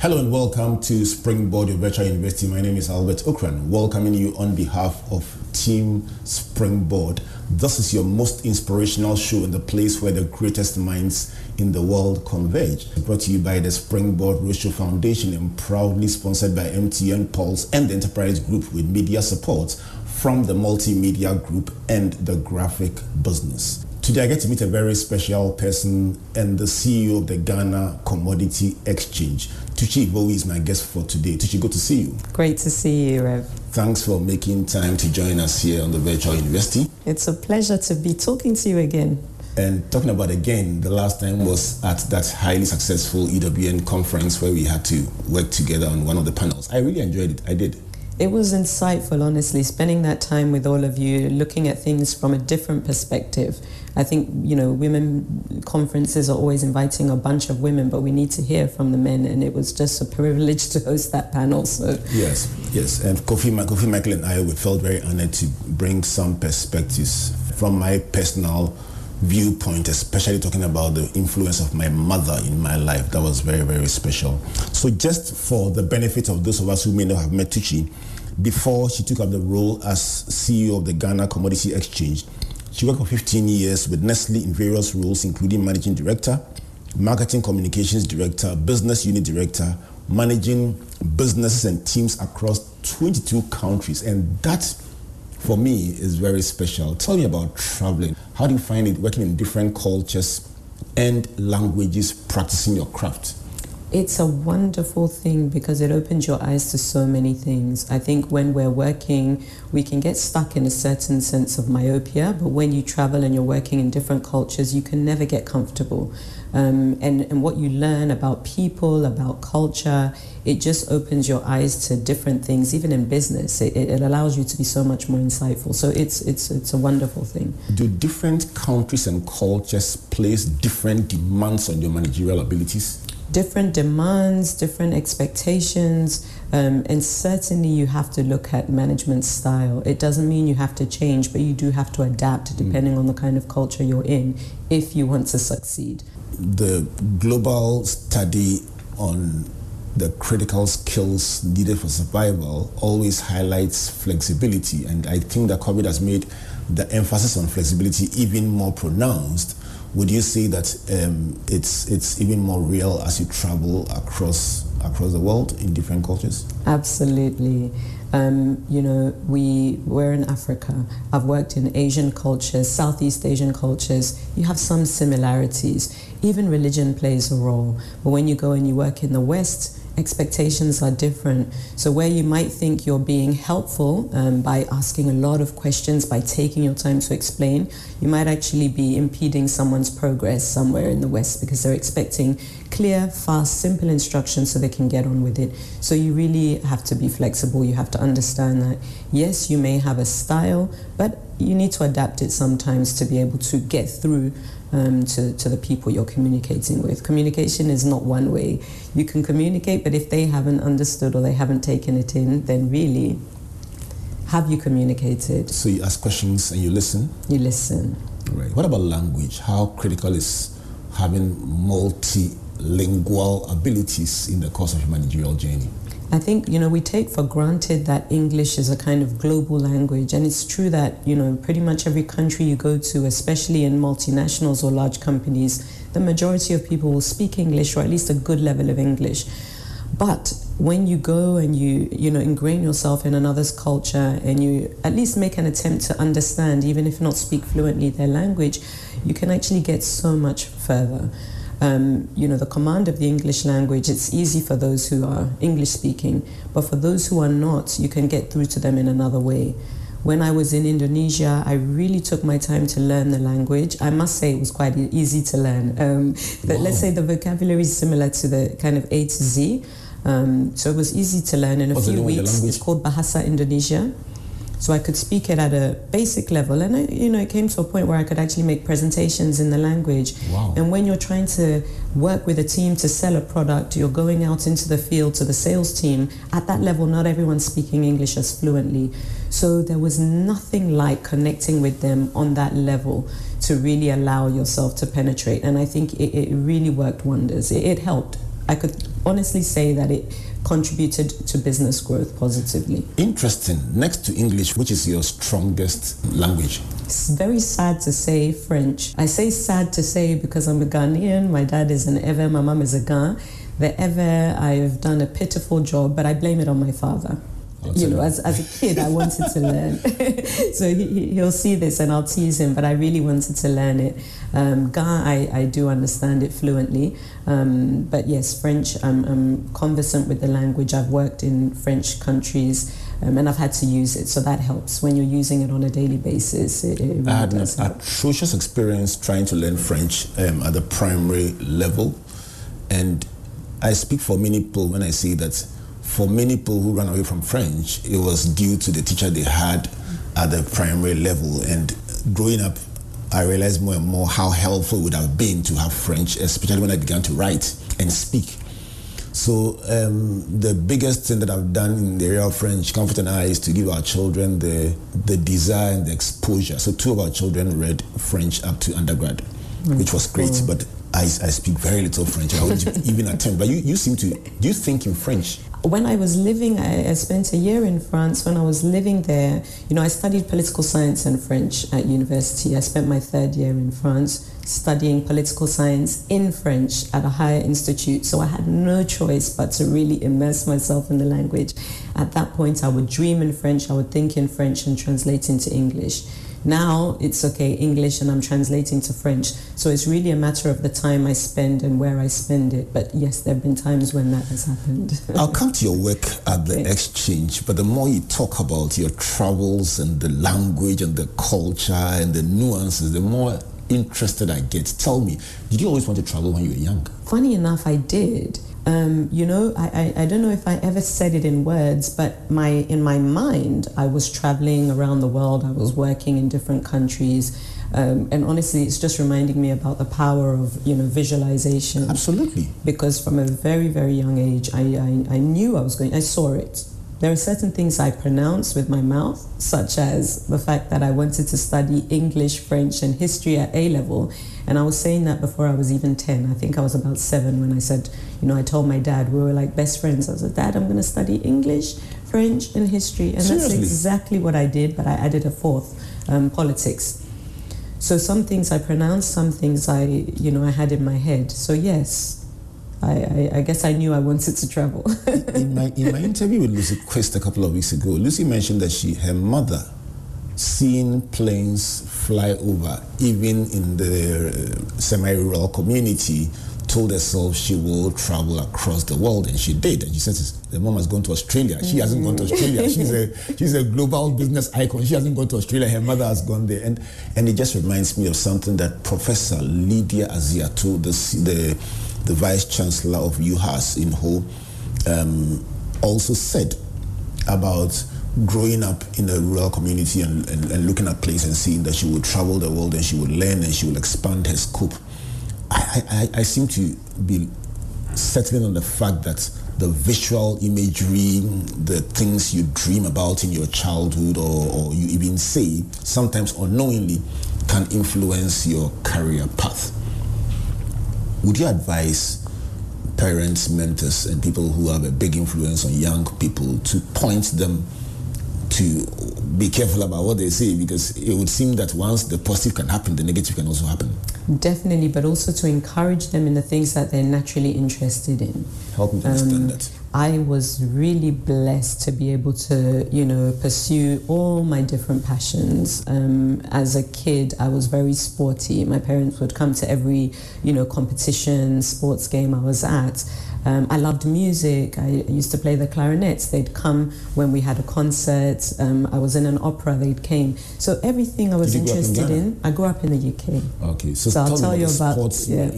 Hello and welcome to Springboard, your virtual university. My name is Albert Ocran, welcoming you on behalf of Team Springboard. This is your most inspirational show in the place where the greatest minds in the world converge. Brought to you by the Springboard Roadshow Foundation and proudly sponsored by MTN Pulse and the Enterprise Group with media support from the Multimedia Group and the Graphic Business. Today I get to meet a very special person and the CEO of the Ghana Commodity Exchange. Tucci Ivowi is my guest for today. Tucci, good to see you. Great to see you, Rev. Thanks for making time to join us here on the Virtual University. It's a pleasure to be talking to you again. And talking about again, the last time was at that highly successful EWN conference where we had to work together on one of the panels. I really enjoyed it. I did. It was insightful, honestly, spending that time with all of you, looking at things from a different perspective. I think, you know, women conferences are always inviting a bunch of women, but we need to hear from the men, and it was just a privilege to host that panel. So Yes, yes. And Kofi, Kofi Michael and I we felt very honored to bring some perspectives from my personal viewpoint, especially talking about the influence of my mother in my life. That was very, very special. So just for the benefit of those of us who may not have met Tucci, before she took up the role as CEO of the Ghana Commodity Exchange, she worked for 15 years with Nestle in various roles, including managing director, marketing communications director, business unit director, managing businesses and teams across 22 countries. And that, for me, is very special. Tell me about traveling. How do you find it working in different cultures and languages, practicing your craft? It's a wonderful thing because it opens your eyes to so many things. I think when we're working, we can get stuck in a certain sense of myopia, but when you travel and you're working in different cultures, you can never get comfortable. Um, and, and what you learn about people, about culture, it just opens your eyes to different things, even in business. It, it allows you to be so much more insightful. So it's, it's, it's a wonderful thing. Do different countries and cultures place different demands on your managerial abilities? Different demands, different expectations, um, and certainly you have to look at management style. It doesn't mean you have to change, but you do have to adapt depending mm. on the kind of culture you're in if you want to succeed. The global study on the critical skills needed for survival always highlights flexibility, and I think that COVID has made the emphasis on flexibility even more pronounced would you say that um, it's it's even more real as you travel across across the world in different cultures? Absolutely. Um, you know, we we're in Africa. I've worked in Asian cultures, Southeast Asian cultures. You have some similarities. Even religion plays a role. But when you go and you work in the West, expectations are different. So, where you might think you're being helpful um, by asking a lot of questions, by taking your time to explain, you might actually be impeding someone's progress somewhere in the West because they're expecting clear, fast, simple instructions so they can get on with it. So, you really have to be flexible. You have to understand that, yes, you may have a style, but you need to adapt it sometimes to be able to get through um, to, to the people you're communicating with. Communication is not one way. You can communicate, but if they haven't understood or they haven't taken it in, then really, have you communicated? So you ask questions and you listen? You listen. Right. What about language? How critical is having multilingual abilities in the course of your managerial journey? I think, you know, we take for granted that English is a kind of global language. And it's true that, you know, pretty much every country you go to, especially in multinationals or large companies, the majority of people will speak English or at least a good level of English. But when you go and you, you know, ingrain yourself in another's culture and you at least make an attempt to understand, even if not speak fluently their language, you can actually get so much further um, you know, the command of the English language, it's easy for those who are English speaking, but for those who are not, you can get through to them in another way. When I was in Indonesia, I really took my time to learn the language. I must say it was quite easy to learn. Um, but wow. let's say the vocabulary is similar to the kind of A to Z. Um, so it was easy to learn in a What's few weeks. It's called Bahasa Indonesia. So I could speak it at a basic level. And, I, you know, it came to a point where I could actually make presentations in the language. Wow. And when you're trying to work with a team to sell a product, you're going out into the field to the sales team. At that level, not everyone's speaking English as fluently. So there was nothing like connecting with them on that level to really allow yourself to penetrate. And I think it, it really worked wonders. It, it helped. I could honestly say that it contributed to business growth positively. Interesting. Next to English, which is your strongest language? It's very sad to say French. I say sad to say because I'm a Ghanaian. My dad is an Ewe, my mom is a Ga. The Ewe, I've done a pitiful job, but I blame it on my father you know, as, as a kid, I wanted to learn. so he, he'll see this and I'll tease him, but I really wanted to learn it. Um, Ga, I, I do understand it fluently. Um, but yes, French, I'm, I'm conversant with the language. I've worked in French countries um, and I've had to use it. So that helps when you're using it on a daily basis. It, it really I had an atrocious experience trying to learn French um, at the primary level. And I speak for many people when I say that for many people who ran away from French, it was due to the teacher they had at the primary level. And growing up, I realized more and more how helpful it would have been to have French, especially when I began to write and speak. So um, the biggest thing that I've done in the area of French, Comfort and I, is to give our children the, the desire and the exposure. So two of our children read French up to undergrad, mm. which was great. Mm. But I, I speak very little French. I wouldn't even attempt. But you, you seem to, do you think in French? When I was living, I, I, spent a year in France. When I was living there, you know, I studied political science and French at university. I spent my third year in France studying political science in French at a higher institute. So I had no choice but to really immerse myself in the language. At that point, I would dream in French, I would think in French and translate into English. Now it's okay, English, and I'm translating to French. So it's really a matter of the time I spend and where I spend it. But yes, there have been times when that has happened. I'll come to your work at the exchange, but the more you talk about your travels and the language and the culture and the nuances, the more interested I get. Tell me, did you always want to travel when you were young? Funny enough, I did. Um, you know, I, I, I, don't know if I ever said it in words, but my in my mind, I was traveling around the world. I was working in different countries, um, and honestly, it's just reminding me about the power of you know visualization. Absolutely. Because from a very very young age, I, I, I knew I was going. I saw it. There are certain things I pronounce with my mouth, such as the fact that I wanted to study English, French, and history at A level. And I was saying that before I was even 10. I think I was about seven when I said, you know, I told my dad, we were like best friends. I said, Dad, I'm going to study English, French, and history. And Seriously? that's exactly what I did, but I added a fourth um, politics. So some things I pronounced, some things I, you know, I had in my head. So yes, I, I, I, guess I knew I wanted to travel. in, my, in my interview with Lucy Quist a couple of weeks ago, Lucy mentioned that she, her mother, seen planes fly over, even in the uh, semi-rural community, told herself she will travel across the world, and she did. And she says the mom has gone to Australia. She hasn't gone to Australia. She's a she's a global business icon. She hasn't gone to Australia. Her mother has gone there, and and it just reminds me of something that Professor Lydia Azia the the the Vice Chancellor of UHAS in Ho, um, also said about growing up in a rural community and, and, and, looking at places and seeing that she would travel the world and she would learn and she would expand her scope. I, I, I seem to be settling on the fact that the visual imagery, the things you dream about in your childhood or, or you even say, sometimes unknowingly, can influence your career path. Would you advise parents, mentors, and people who have a big influence on young people to point them to be careful about what they say because it would seem that once the positive can happen, the negative can also happen. Definitely, but also to encourage them in the things that they're naturally interested in. Help me understand um, that. I was really blessed to be able to, you know, pursue all my different passions. Um, as a kid, I was very sporty. My parents would come to every, you know, competition, sports game I was at. Um, I loved music. I used to play the clarinets. They'd come when we had a concert. Um, I was in an opera. They'd came. So everything I was interested in, in, I grew up in the UK. Okay, so, so I'll tell you about sports yeah.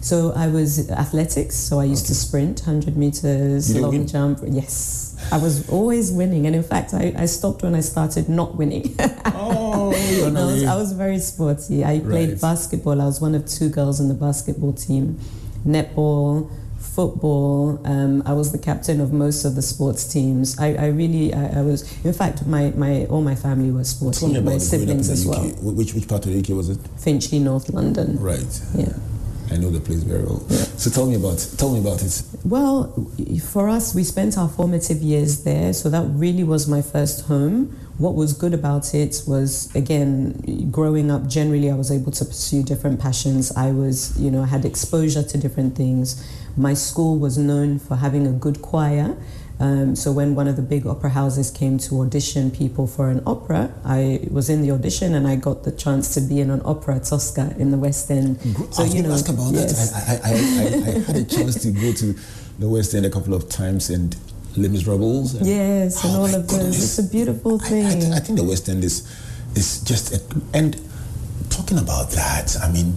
So I was athletics. So I used okay. to sprint, 100 meters, long jump. Yes. I was always winning, and in fact, I, I stopped when I started not winning. oh, I was, I was very sporty. I played right. basketball. I was one of two girls in the basketball team. Netball, football. Um, I was the captain of most of the sports teams. I, I really, I, I, was. In fact, my, my all my family was sporty. Tell me about my siblings as UK. well. Which which part of the UK was it? Finchley, North London. Right. Yeah. I know the place very well. Yeah. So tell me about tell me about it. Well, for us, we spent our formative years there, so that really was my first home. What was good about it was again, growing up. Generally, I was able to pursue different passions. I was, you know, had exposure to different things. My school was known for having a good choir. Um, so when one of the big opera houses came to audition people for an opera, I was in the audition and I got the chance to be in an opera Tosca in the West End. So I was you know, ask about yes. that. I, I, I, I, had a chance to go to the West End a couple of times and Les Miserables. And, yes, and oh all of those. It's a beautiful thing. I, I, think the West End is is just a, and talking about that. I mean,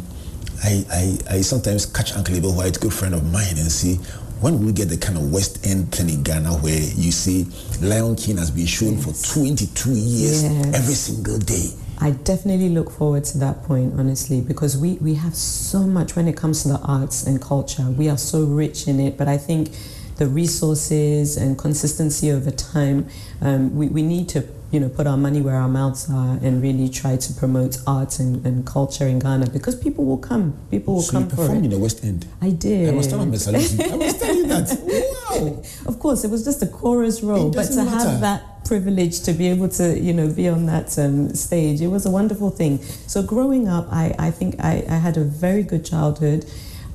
I, I, I sometimes catch Uncle Abel White, good friend of mine, and see when we get the kind of West End thing in Ghana where you see Lion King has been shown yes. for 22 years yes. every single day. I definitely look forward to that point, honestly, because we, we have so much when it comes to the arts and culture. We are so rich in it, but I think the resources and consistency over time, um, we, we need to you know, put our money where our mouths are and really try to promote arts and, and culture in Ghana because people will come. People will so come you performed for in the West End. I did. I must tell you. I must tell you that. Wow. Of course, it was just a chorus role, but to matter. have that privilege to be able to, you know, be on that um, stage, it was a wonderful thing. So growing up, I, I think I, I had a very good childhood.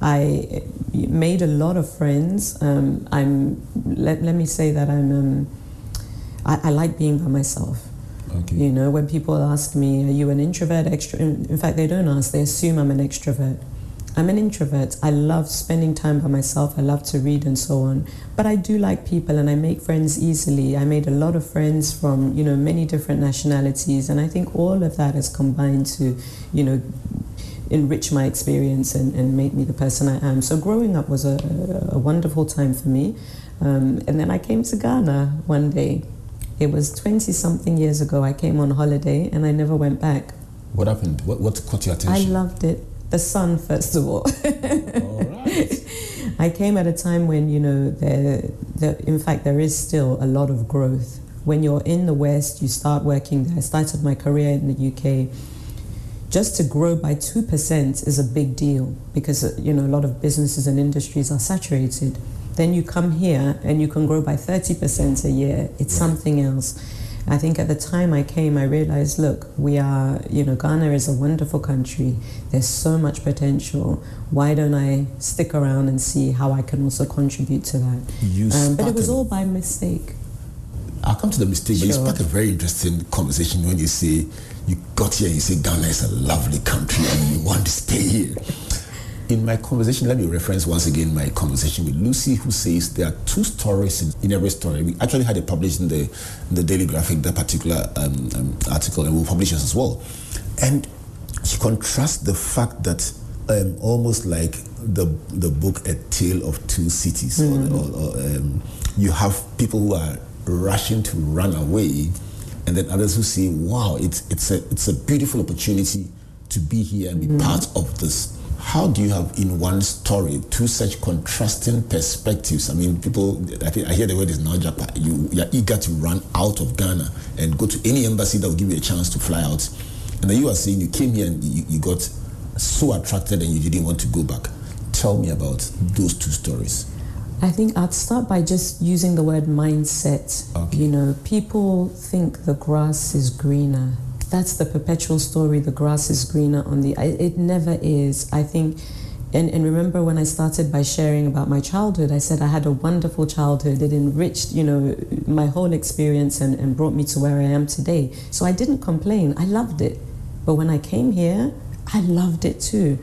I made a lot of friends. Um, I'm let, let me say that I'm um, I, I like being by myself. Okay. You know, when people ask me, are you an introvert, extrovert? In fact, they don't ask, they assume I'm an extrovert. I'm an introvert. I love spending time by myself. I love to read and so on. But I do like people and I make friends easily. I made a lot of friends from, you know, many different nationalities. And I think all of that has combined to, you know, enrich my experience and, and make me the person I am. So growing up was a, a wonderful time for me. Um, and then I came to Ghana one day it was 20 something years ago. I came on holiday and I never went back. What happened? What, what caught your attention? I loved it. The sun, first of all. all right. I came at a time when, you know, there, there, in fact, there is still a lot of growth. When you're in the West, you start working there. I started my career in the UK. Just to grow by 2% is a big deal because, you know, a lot of businesses and industries are saturated. Then you come here and you can grow by 30% a year. It's something else. I think at the time I came, I realized, look, we are, you know, Ghana is a wonderful country. There's so much potential. Why don't I stick around and see how I can also contribute to that? You um, but it was all by mistake. I'll come to the mistake, sure. but you spark a very interesting conversation when you say you got here you say Ghana is a lovely country and you want to stay here in my conversation, let me reference once again my conversation with Lucy, who says there are two stories in, in every story. We actually had it published in the, in the Daily Graphic, that particular um, um, article, and we'll publish it as well. And she contrasts the fact that um, almost like the the book A Tale of Two Cities, mm-hmm. or, or, or um, you have people who are rushing to run away, and then others who say, "Wow, it's it's a it's a beautiful opportunity to be here and be mm-hmm. part of this how do you have in one story two such contrasting perspectives? I mean, people, I, think, I hear the word is Najapa. You, you're eager to run out of Ghana and go to any embassy that will give you a chance to fly out. And then you are saying you came here and you, you got so attracted and you didn't want to go back. Tell me about those two stories. I think I'd start by just using the word mindset. Okay. You know, people think the grass is greener that's the perpetual story the grass is greener on the it never is i think and, and remember when i started by sharing about my childhood i said i had a wonderful childhood it enriched you know my whole experience and, and brought me to where i am today so i didn't complain i loved it but when i came here i loved it too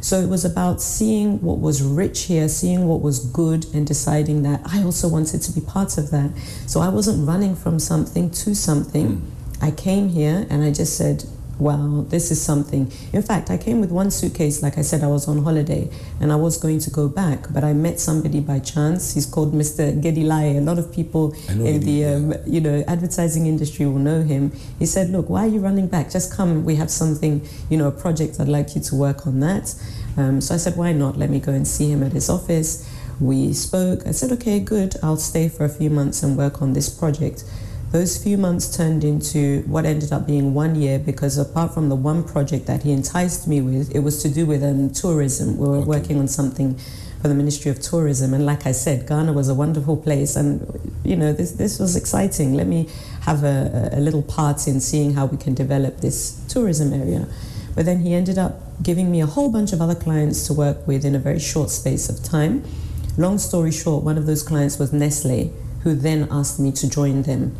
so it was about seeing what was rich here, seeing what was good, and deciding that I also wanted to be part of that. So I wasn't running from something to something. Mm. I came here and I just said, wow, this is something. In fact, I came with one suitcase. Like I said, I was on holiday and I was going to go back, but I met somebody by chance. He's called Mr. Gedilai. A lot of people in the um, you know advertising industry will know him. He said, "Look, why are you running back? Just come. We have something, you know, a project. I'd like you to work on that." Um, so I said, "Why not? Let me go and see him at his office." We spoke. I said, "Okay, good. I'll stay for a few months and work on this project." Those few months turned into what ended up being one year because apart from the one project that he enticed me with, it was to do with um, tourism. We were okay. working on something for the Ministry of Tourism. And like I said, Ghana was a wonderful place. And, you know, this, this was exciting. Let me have a, a little part in seeing how we can develop this tourism area. But then he ended up giving me a whole bunch of other clients to work with in a very short space of time. Long story short, one of those clients was Nestle, who then asked me to join them.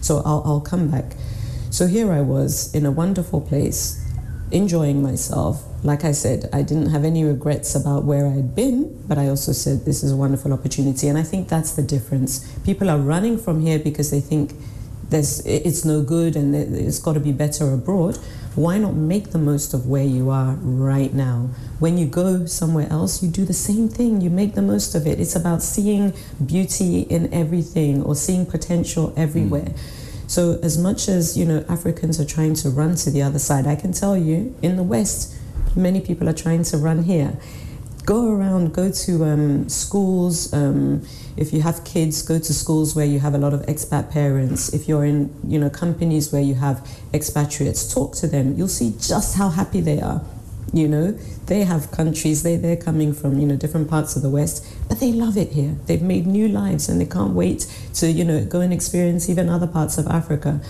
So I'll, I'll come back. So here I was in a wonderful place, enjoying myself. Like I said, I didn't have any regrets about where I'd been, but I also said this is a wonderful opportunity. And I think that's the difference. People are running from here because they think there's, it's no good and it's got to be better abroad why not make the most of where you are right now? When you go somewhere else, you do the same thing. You make the most of it. It's about seeing beauty in everything or seeing potential everywhere. Mm. So as much as, you know, Africans are trying to run to the other side, I can tell you in the West, many people are trying to run here go around, go to um, schools. Um, if you have kids, go to schools where you have a lot of expat parents. If you're in, you know, companies where you have expatriates, talk to them. You'll see just how happy they are. You know, they have countries. They they're coming from you know different parts of the West, but they love it here. They've made new lives, and they can't wait to you know go and experience even other parts of Africa.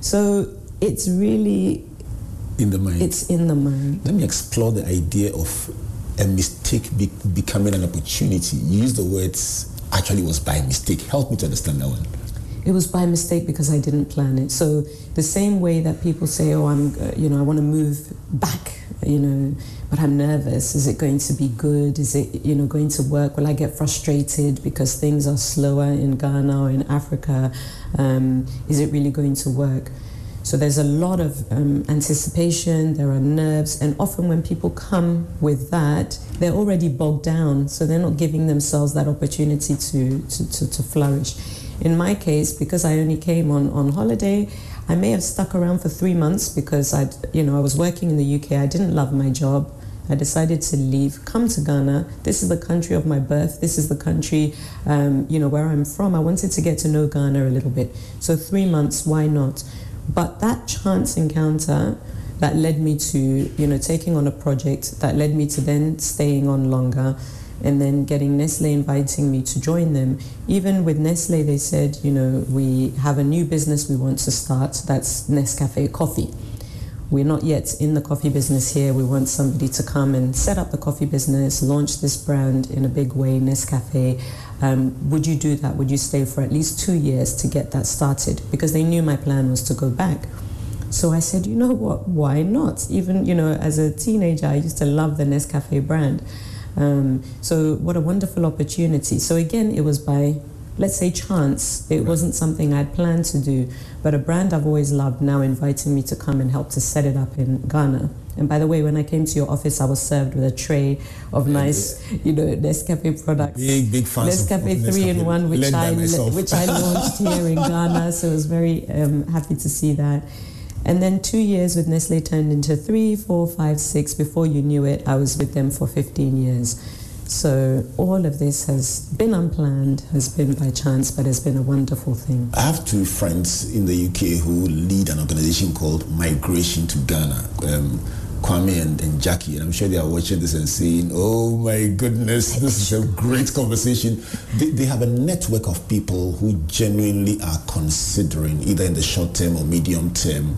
So it's really in the mind. It's in the mind. Let me explore the idea of a mistake be, becoming an opportunity. You use the words actually was by mistake. Help me to understand that one. It was by mistake because I didn't plan it. So the same way that people say, "Oh, I'm, uh, you know, I want to move back," you know, but I'm nervous. Is it going to be good? Is it, you know, going to work? Will I get frustrated because things are slower in Ghana or in Africa? Um, is it really going to work? So there's a lot of um, anticipation, there are nerves, and often when people come with that, they're already bogged down, so they're not giving themselves that opportunity to, to, to, to flourish. In my case, because I only came on, on holiday, I may have stuck around for three months because I, you know, I was working in the UK. I didn't love my job. I decided to leave, come to Ghana. This is the country of my birth. This is the country, um, you know, where I'm from. I wanted to get to know Ghana a little bit. So three months, why not? But that chance encounter that led me to, you know, taking on a project that led me to then staying on longer and then getting Nestle inviting me to join them. Even with Nestle, they said, you know, we have a new business we want to start. That's Nescafe Coffee. We're not yet in the coffee business here. We want somebody to come and set up the coffee business, launch this brand in a big way, Nescafe. Um, would you do that? Would you stay for at least two years to get that started? Because they knew my plan was to go back. So I said, you know what? Why not? Even you know, as a teenager, I used to love the Nescafe brand. Um, so what a wonderful opportunity. So again, it was by let's say chance. It right. wasn't something I'd planned to do, but a brand I've always loved now inviting me to come and help to set it up in Ghana. And by the way, when I came to your office, I was served with a tray of nice, you know, Nescafe products. Big, big fans Nescafe of, three in one, which I which I launched here in Ghana. So I was very um, happy to see that. And then two years with Nestle turned into three, four, five, six. Before you knew it, I was with them for 15 years. So all of this has been unplanned, has been by chance, but has been a wonderful thing. I have two friends in the UK who lead an organization called Migration to Ghana. Um, Kwame and, and, Jackie, and I'm sure they are watching this and saying, "Oh my goodness, this is a great conversation." They, they, have a network of people who genuinely are considering, either in the short term or medium term,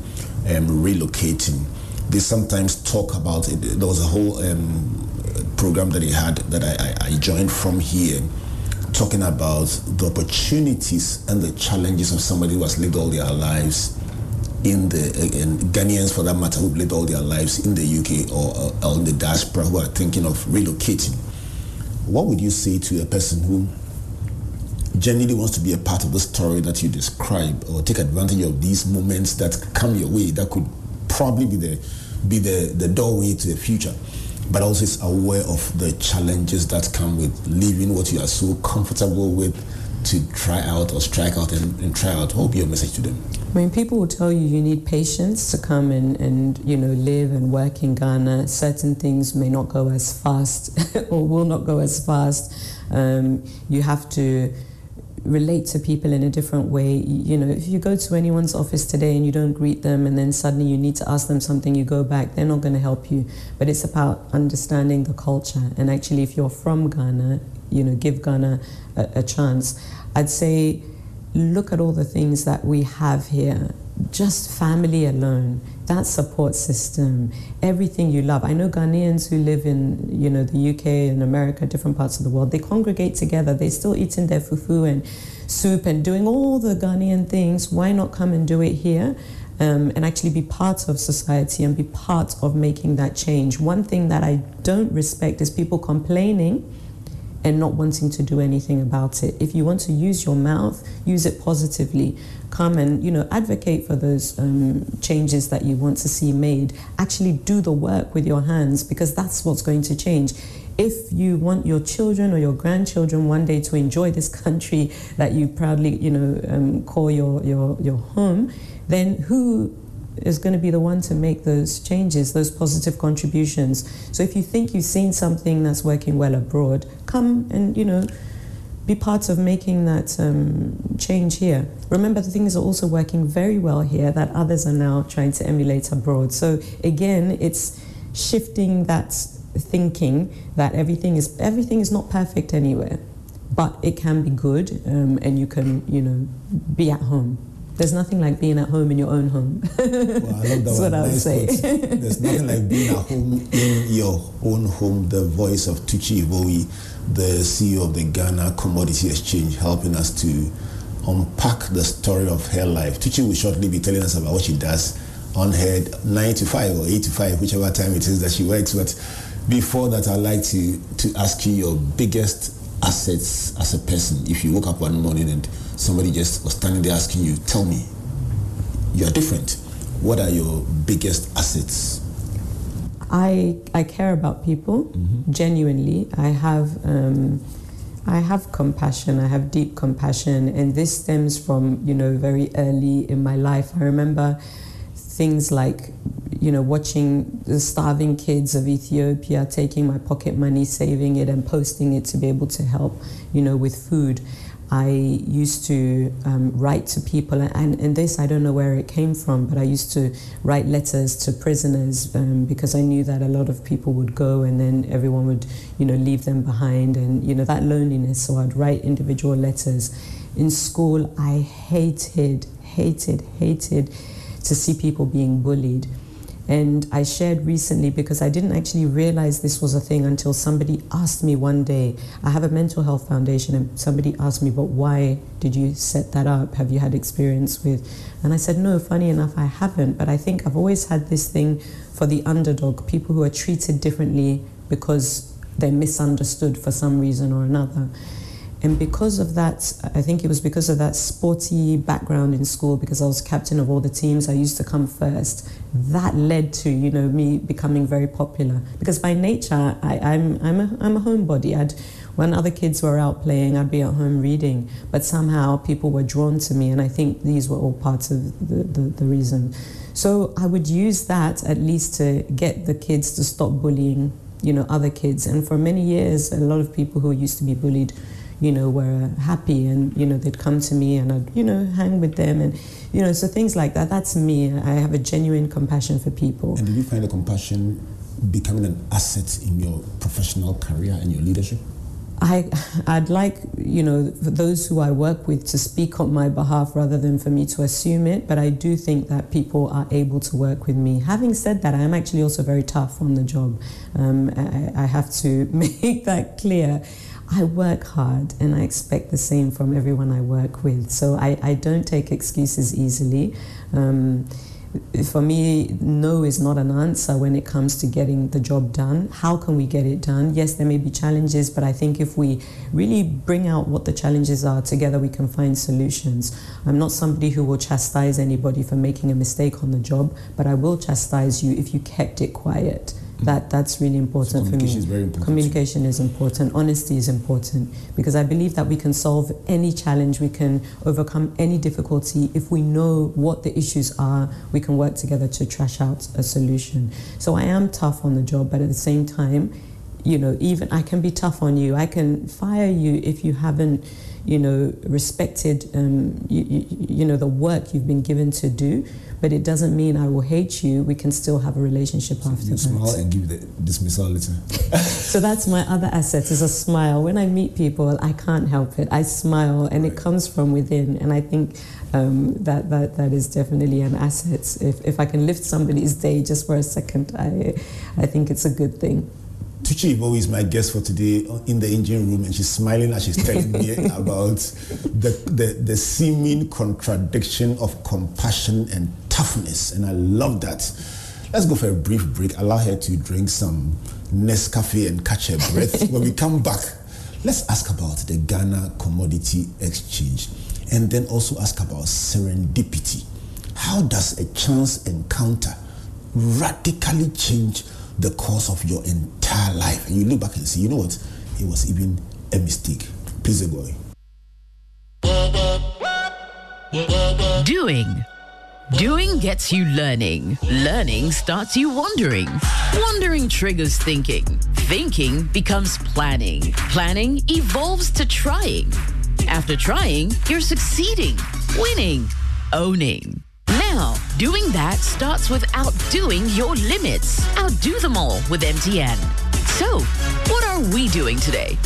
um, relocating. They sometimes talk about it. There was a whole um, program that he had that I, I, I joined from here talking about the opportunities and the challenges of somebody who has lived all their lives in the in Ghanaians for that matter who've lived all their lives in the UK or, in the diaspora who are thinking of relocating. What would you say to a person who genuinely wants to be a part of the story that you describe or take advantage of these moments that come your way that could probably be the be the, the doorway to the future? but also is aware of the challenges that come with leaving what you are so comfortable with to try out or strike out and, and try out. What would be your message to them? I mean, people will tell you you need patience to come and, and you know live and work in Ghana. Certain things may not go as fast or will not go as fast. Um, you have to relate to people in a different way. You know, if you go to anyone's office today and you don't greet them and then suddenly you need to ask them something, you go back, they're not going to help you. But it's about understanding the culture. And actually, if you're from Ghana, you know, give Ghana a, a chance. I'd say look at all the things that we have here. Just family alone, that support system, everything you love. I know Ghanaians who live in, you know, the UK and America, different parts of the world. They congregate together. They're still eating their fufu and soup and doing all the Ghanaian things. Why not come and do it here? Um, and actually be part of society and be part of making that change. One thing that I don't respect is people complaining and not wanting to do anything about it. If you want to use your mouth, use it positively. Come and you know advocate for those um, changes that you want to see made. Actually, do the work with your hands because that's what's going to change. If you want your children or your grandchildren one day to enjoy this country that you proudly you know um, call your, your your home, then who is going to be the one to make those changes, those positive contributions. So if you think you've seen something that's working well abroad, come and you know be part of making that um, change here. Remember, the things are also working very well here that others are now trying to emulate abroad. So again, it's shifting that thinking that everything is everything is not perfect anywhere, but it can be good, um, and you can you know be at home. There's nothing like being at home in your own home. well, I love that That's what I would Nice say. There's nothing like being at home in your own home. The voice of Tucci Ivowi, the CEO of the Ghana Commodity Exchange, helping us to unpack the story of her life. Tucci will shortly be telling us about what she does on her 9 to 5 or 8 to 5, whichever time it is that she works. But before that, I'd like to, to ask you your biggest assets as a person. If you woke up one morning and somebody just was standing there asking you, tell me, you're different. What are your biggest assets? I I care about people genuinely. I have um, I have compassion. I have deep compassion, and this stems from you know very early in my life. I remember things like you know watching the starving kids of Ethiopia, taking my pocket money, saving it, and posting it to be able to help you know with food. I used to um, write to people, and, and this I don't know where it came from, but I used to write letters to prisoners um, because I knew that a lot of people would go and then everyone would, you know, leave them behind, and you know that loneliness. So I'd write individual letters. In school, I hated, hated, hated to see people being bullied. And I shared recently because I didn't actually realize this was a thing until somebody asked me one day. I have a mental health foundation, and somebody asked me, But why did you set that up? Have you had experience with? And I said, No, funny enough, I haven't. But I think I've always had this thing for the underdog, people who are treated differently because they're misunderstood for some reason or another. And because of that, I think it was because of that sporty background in school, because I was captain of all the teams, I used to come first. That led to, you know, me becoming very popular. Because by nature, I, I'm, I'm, a, I'm a homebody. I'd, when other kids were out playing, I'd be at home reading. But somehow people were drawn to me, and I think these were all parts of the, the, the reason. So I would use that at least to get the kids to stop bullying, you know, other kids. And for many years, a lot of people who used to be bullied you know, were happy and, you know, they'd come to me and I'd, you know, hang with them and, you know, so things like that. That's me. I have a genuine compassion for people. And did you find the compassion becoming an asset in your professional career and your leadership? I, I'd like, you know, for those who I work with to speak on my behalf rather than for me to assume it, but I do think that people are able to work with me. Having said that, I am actually also very tough on the job. Um, I, I have to make that clear. I work hard and I expect the same from everyone I work with. So I, I don't take excuses easily. Um, for me, no is not an answer when it comes to getting the job done. How can we get it done? Yes, there may be challenges, but I think if we really bring out what the challenges are together, we can find solutions. I'm not somebody who will chastise anybody for making a mistake on the job, but I will chastise you if you kept it quiet. That that's really important So for me. communication is very important. Communication is important. Honesty is important because I believe that we can solve any challenge, we can overcome any difficulty if we know what the issues are. We can work together to trash out a solution. So I am tough on the job, but at the same time, you know, even I can be tough on you. I can fire you if you haven't, you know, respected, um, you, you, you know, the work you've been given to do. But it doesn't mean I will hate you. We can still have a relationship so after you that. smile and give the dismissal letter. so that's my other asset is a smile. When I meet people, I can't help it. I smile, and right. it comes from within. And I think um, that, that that is definitely an asset. If, if I can lift somebody's day just for a second, I I think it's a good thing. Tucci Ivowi is my guest for today in the engine room, and she's smiling as she's telling me about the, the, the seeming contradiction of compassion and toughness. And I love that. Let's go for a brief break. Allow her to drink some Nescafe and catch her breath. when we come back, let's ask about the Ghana Commodity Exchange and then also ask about serendipity. How does a chance encounter radically change the course of your entire life. And you look back and see, you know what? It was even a mistake. Please go. Doing. Doing gets you learning. Learning starts you wondering. Wondering triggers thinking. Thinking becomes planning. Planning evolves to trying. After trying, you're succeeding, winning, owning. Now, doing that starts with outdoing your limits. Outdo them all with MTN. So, what are we doing today?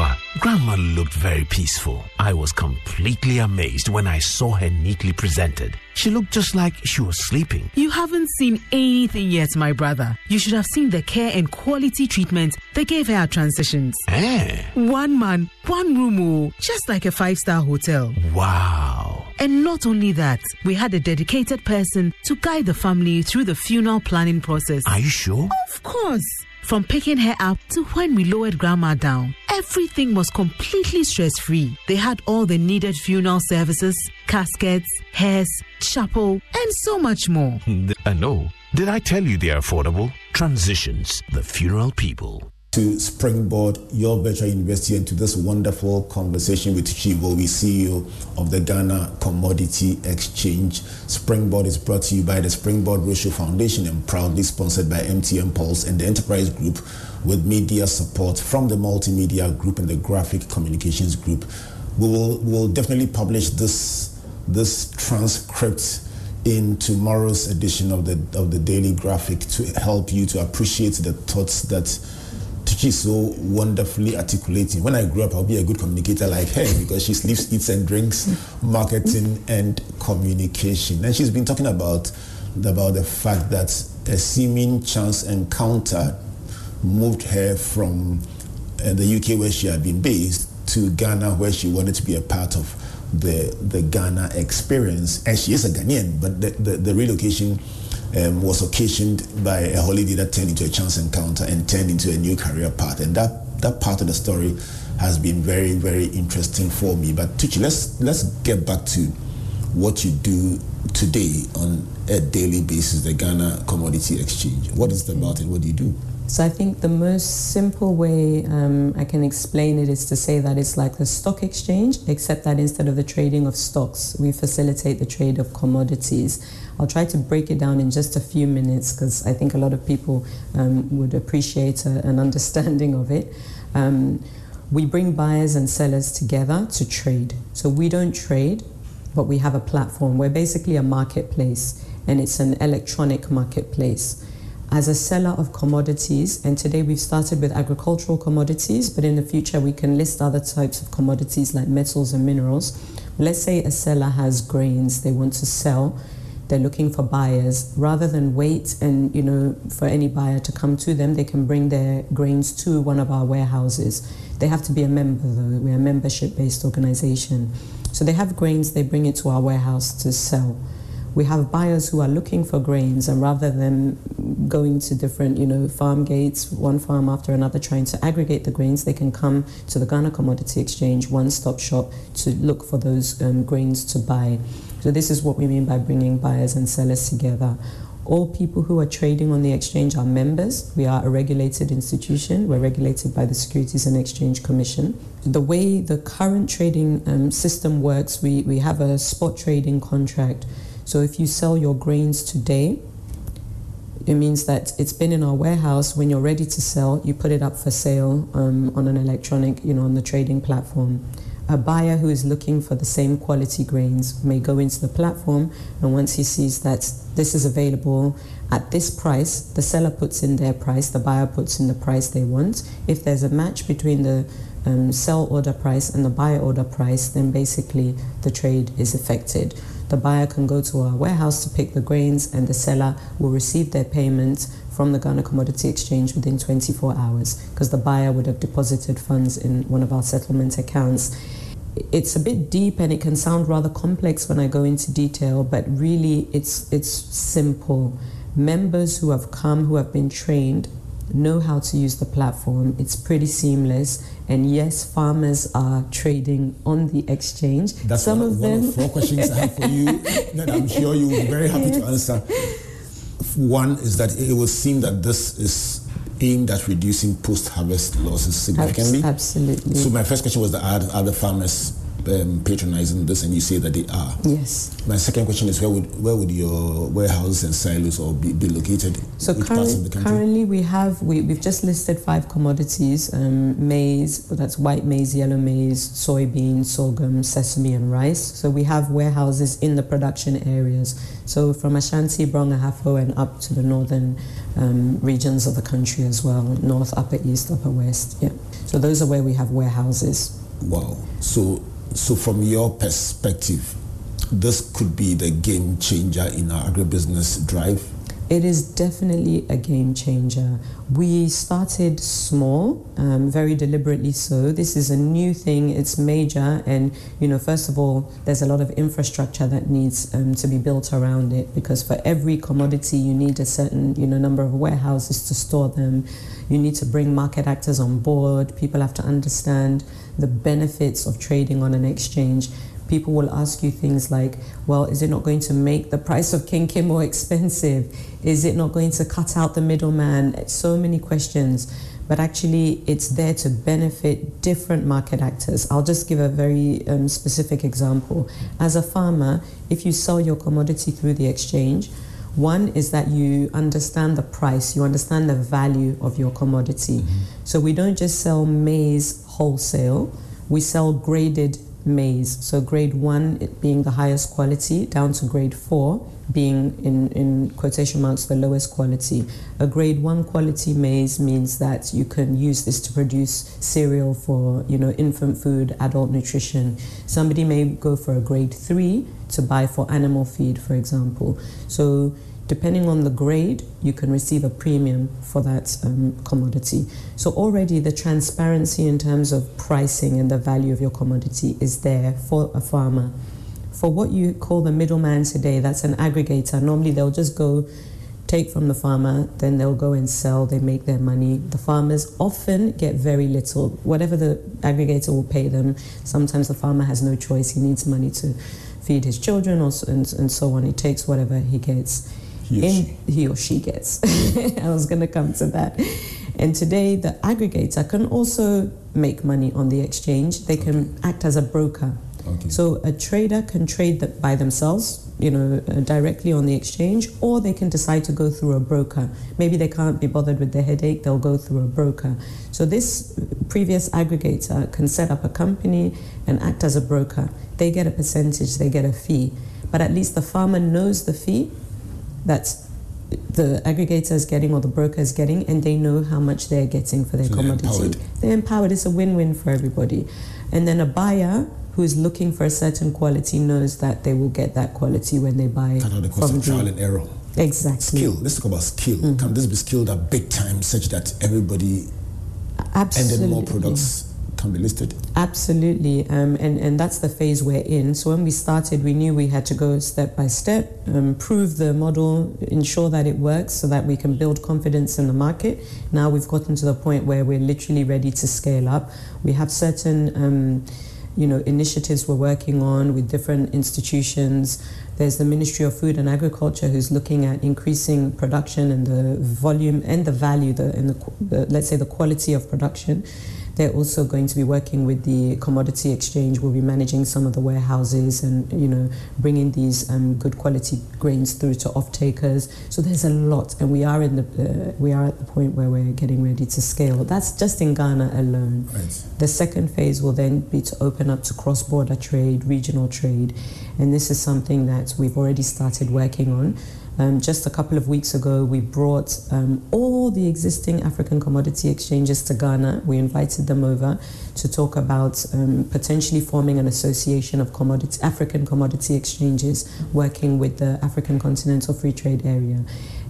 Adwoa, Grandma looked very peaceful. I was completely amazed when I saw her neatly presented. She looked just like she was sleeping. You haven't seen anything yet, my brother. You should have seen the care and quality treatment they gave her at transitions. Eh? One man, one room, oh, just like a five star hotel. Wow. And not only that, we had a dedicated person to guide the family through the funeral planning process. Are you sure? Of course. From picking her up to when we lowered Grandma down, everything was completely stress free. They had all the needed funeral services, caskets, hearse, chapel, and so much more. I know. Uh, Did I tell you they're affordable? Transitions, the funeral people to springboard your virtual university into this wonderful conversation with Chivo, the CEO of the Ghana Commodity Exchange. Springboard is brought to you by the Springboard Roadshow Foundation and proudly sponsored by MTN Pulse and the Enterprise Group with media support from the Multimedia Group and the Graphic Communications Group. We will, we will definitely publish this, this transcript in tomorrow's edition of the, of the Daily Graphic to help you to appreciate the thoughts that she's so wonderfully articulating. When I grew up, I'll be a good communicator like her because she sleeps, eats, and drinks marketing and communication. And she's been talking about about the fact that a seeming chance encounter moved her from uh, the UK where she had been based to Ghana where she wanted to be a part of the the Ghana experience. And she is a Ghanaian, but the, the, the relocation um, was occasioned by a holiday that turned into a chance encounter and turned into a new career path. And that, that part of the story has been very, very interesting for me. But Tucci, let's let's get back to what you do today on a daily basis, the Ghana Commodity Exchange. What is it about and what do you do? So I think the most simple way um, I can explain it is to say that it's like the stock exchange, except that instead of the trading of stocks, we facilitate the trade of commodities. I'll try to break it down in just a few minutes because I think a lot of people um, would appreciate a, an understanding of it. Um, we bring buyers and sellers together to trade. So we don't trade, but we have a platform. We're basically a marketplace, and it's an electronic marketplace as a seller of commodities, and today we've started with agricultural commodities, but in the future we can list other types of commodities like metals and minerals. Let's say a seller has grains they want to sell, they're looking for buyers. Rather than wait and you know for any buyer to come to them, they can bring their grains to one of our warehouses. They have to be a member though. We're a membership-based organization. So they have grains, they bring it to our warehouse to sell we have buyers who are looking for grains and rather than going to different you know farm gates one farm after another trying to aggregate the grains they can come to the ghana commodity exchange one-stop shop to look for those um, grains to buy so this is what we mean by bringing buyers and sellers together all people who are trading on the exchange are members. We are a regulated institution. We're regulated by the Securities and Exchange Commission. The way the current trading um, system works, we, we have a spot trading contract So if you sell your grains today, it means that it's been in our warehouse. When you're ready to sell, you put it up for sale um, on an electronic, you know, on the trading platform. A buyer who is looking for the same quality grains may go into the platform, and once he sees that this is available at this price, the seller puts in their price, the buyer puts in the price they want. If there's a match between the um, sell order price and the buy order price, then basically the trade is effected. The buyer can go to our warehouse to pick the grains, and the seller will receive their payment from the Ghana Commodity Exchange within 24 hours because the buyer would have deposited funds in one of our settlement accounts. It's a bit deep and it can sound rather complex when I go into detail, but really it's it's simple. Members who have come, who have been trained, know how to use the platform. It's pretty seamless. And yes, farmers are trading on the exchange. That's Some one, of one them. of four questions I have for you that I'm sure you will be very happy to answer. One is that it would seem that this is aimed at reducing post-harvest losses significantly. Absolutely. So my first question was that are, are the farmers um, patronizing this, and you say that they are. yes. My second question is where would where would your warehouses and silos or be, be located? So Which parts of current, the country? currently we have we, we've just listed five commodities: um, maize, that's white maize, yellow maize, soybean, sorghum, sesame, and rice. So we have warehouses in the production areas. So from Ashanti, Brong-Ahafo, and up to the northern um, regions of the country as well, north, upper east, upper west. Yeah. So those are where we have warehouses. Wow. So so from your perspective, this could be the game changer in our agribusiness drive. It is definitely a game changer. We started small, um, very deliberately so. This is a new thing, it's major, and you know, first of all, there's a lot of infrastructure that needs um, to be built around it because for every commodity, you need a certain you know number of warehouses to store them. You need to bring market actors on board. People have to understand the benefits of trading on an exchange people will ask you things like, well, is it not going to make the price of kenkey more expensive? Is it not going to cut out the middleman? So many questions. But actually, it's there to benefit different market actors. I'll just give a very um, specific example. As a farmer, if you sell your commodity through the exchange, one is that you understand the price, you understand the value of your commodity. So we don't just sell maize wholesale, we sell graded maize. So grade one it being the highest quality, down to grade four being in, in quotation marks the lowest quality. A grade one quality maize means that you can use this to produce cereal for you know infant food, adult nutrition. Somebody may go for a grade three to buy for animal feed, for example. So depending on the grade, you can receive a premium for that um, commodity. So already the transparency in terms of pricing and the value of your commodity is there for a farmer. For what you call the middleman today, that's an aggregator. Normally they'll just go take from the farmer, then they'll go and sell, they make their money. The farmers often get very little. Whatever the aggregator will pay them, sometimes the farmer has no choice. He needs money to feed his children or, and, and so on. He takes whatever he gets. He or In- she. he or she gets. I was going to come to that. And today, the aggregator can also make money on the exchange. They can act as a broker. Okay. So a trader can trade that by themselves, you know, uh, directly on the exchange, or they can decide to go through a broker. Maybe they can't be bothered with the headache; they'll go through a broker. So this previous aggregator can set up a company and act as a broker. They get a percentage, they get a fee, but at least the farmer knows the fee that the aggregator is getting or the broker is getting, and they know how much they're getting for their So they're commodity. empowered. They're empowered. It's a win-win for everybody. And then a buyer who is looking for a certain quality knows that they will get that quality when they buy the cost from of trial and error. exactly Skill. Let's talk about skill. Mm-hmm. Can this be skilled at big time such that everybody and then more products can be listed? Absolutely, um, and and that's the phase we're in. So when we started, we knew we had to go step by step, um, prove the model, ensure that it works, so that we can build confidence in the market. Now we've gotten to the point where we're literally ready to scale up. We have certain. Um, you know, initiatives we're working on with different institutions. There's the Ministry of Food and Agriculture who's looking at increasing production and the volume and the value, the, and the, the let's say the quality of production. They're also going to be working with the commodity exchange. We'll be managing some of the warehouses and you know bringing these um, good quality grains through to off takers. So there's a lot, and we are in the uh, we are at the point where we're getting ready to scale. That's just in Ghana alone. Right. The second phase will then be to open up to cross border trade, regional trade, and this is something that we've already started working on. Um, just a couple of weeks ago, we brought um, all the existing African commodity exchanges to Ghana. We invited them over to talk about um, potentially forming an association of commodity, African commodity exchanges working with the African Continental Free Trade Area.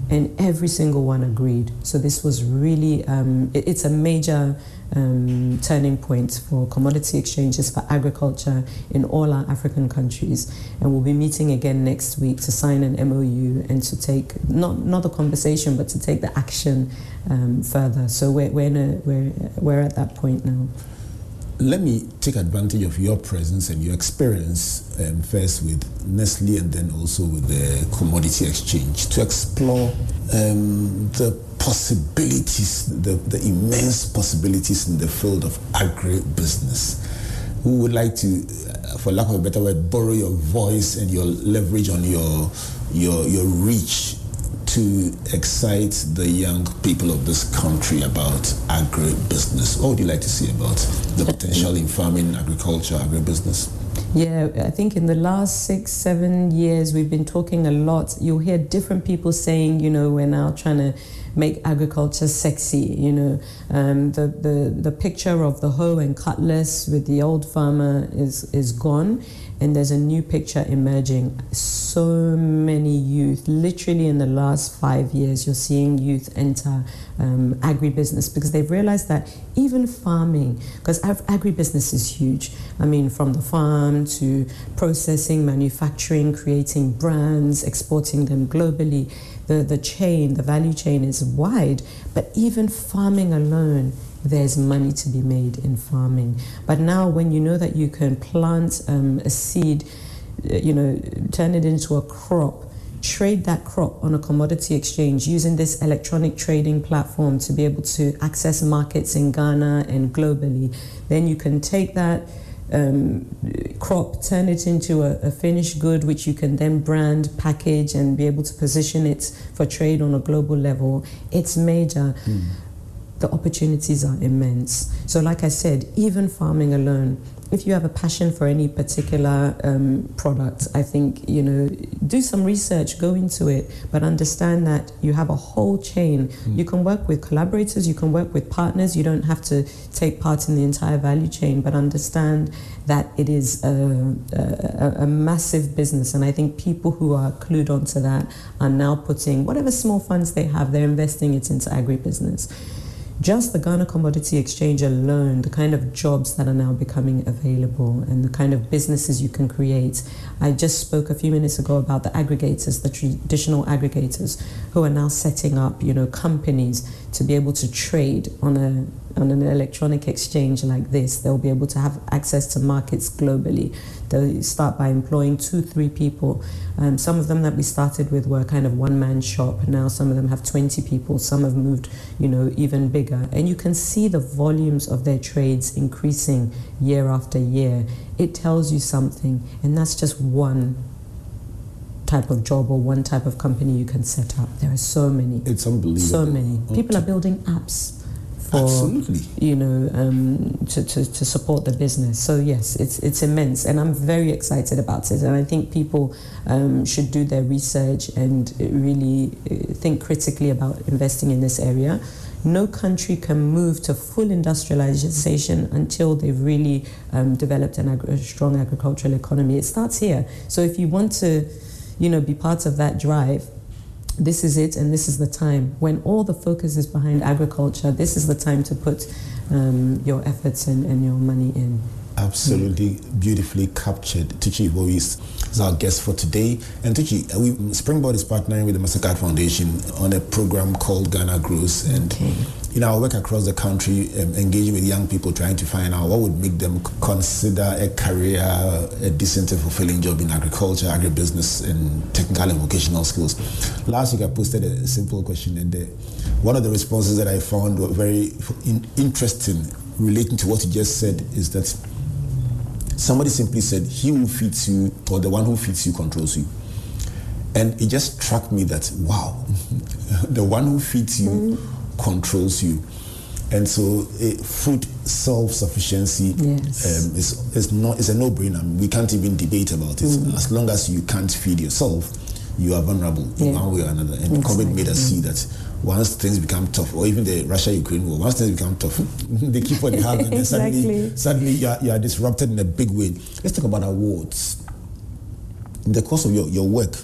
And every single one agreed. So this was really, um, it, it's a major um, turning point for commodity exchanges for agriculture in all our African countries. And we'll be meeting again next week to sign an MOU and to take not not the conversation, but to take the action um, further. So we're we're, a, we're we're at that point now. Let me take advantage of your presence and your experience um, first with Nestle and then also with the commodity exchange to explore um, the possibilities, the, the immense possibilities in the field of agribusiness. Who would like to, uh, for lack of a better word, borrow your voice and your leverage on your your your reach to excite the young people of this country about agribusiness? What would you like to see about the potential in farming, agriculture, agribusiness? Yeah, I think in the last six, seven years, we've been talking a lot. You'll hear different people saying, you know, we're now trying to make agriculture sexy. You know, um, the, the, the picture of the hoe and cutlass with the old farmer is, is gone and there's a new picture emerging. So many youth, literally in the last five years, you're seeing youth enter um, agribusiness because they've realized that even farming, because agribusiness is huge. I mean, from the farm to processing, manufacturing, creating brands, exporting them globally. The, the chain, the value chain is wide, but even farming alone there's money to be made in farming. But now, when you know that you can plant um, a seed, uh, you know, turn it into a crop, trade that crop on a commodity exchange using this electronic trading platform to be able to access markets in Ghana and globally, then you can take that. Um, crop, turn it into a, a, finished good, which you can then brand, package, and be able to position it for trade on a global level. It's major. Mm the opportunities are immense. So, like I said, even farming alone, if you have a passion for any particular um, product, I think, you know, do some research, go into it, but understand that you have a whole chain. Mm. You can work with collaborators, you can work with partners, you don't have to take part in the entire value chain, but understand that it is a, a, a massive business. And I think people who are clued onto that are now putting whatever small funds they have, they're investing it into agribusiness just the Ghana Commodity Exchange alone, the kind of jobs that are now becoming available and the kind of businesses you can create. I just spoke a few minutes ago about the aggregators, the traditional aggregators, who are now setting up, you know, companies to be able to trade on a on an electronic exchange like this. They'll be able to have access to markets globally. They'll start by employing two, three people. Um, some of them that we started with were kind of one-man shop. Now some of them have 20 people. Some have moved, you know, even bigger. And you can see the volumes of their trades increasing year after year. It tells you something, and that's just one type of job or one type of company you can set up. There are so many. It's unbelievable. So many. People are building apps for Absolutely. you know um, to, to, to support the business. So yes, it's it's immense, and I'm very excited about it. And I think people um, should do their research and really uh, think critically about investing in this area. No country can move to full industrialization until they've really um, developed an ag- a strong agricultural economy. It starts here. So if you want to, you know, be part of that drive, this is it and this is the time. When all the focus is behind agriculture, this is the time to put um, your efforts and, and your money in. Absolutely beautifully captured. Tucci Ivowi is our guest for today. And Tucci, uh, we, Springboard is partnering with the MasterCard Foundation on a program called Ghana Grows. And okay in our work across the country, um, engaging with young people, trying to find out what would make them consider a career, a decent and fulfilling job in agriculture, agribusiness, and technical and vocational skills. Last week, I posted a simple question, and the, one of the responses that I found were very in, interesting relating to what you just said is that somebody simply said, He who feeds you, or the one who feeds you, controls you. And it just struck me that, wow, the one who feeds you mm. Controls you. And so uh, food self-sufficiency yes. um, is, is, not, is a no-brainer. we can't even debate about it. Mm. As long as you can't feed yourself, you are vulnerable in one way or another. And exactly. COVID made us see that once things become tough, or even the Russia-Ukraine war, once things become tough, they keep what they have, and then exactly. suddenly, suddenly you are, you are disrupted in a big way. Let's talk about awards. In the course of your, your work,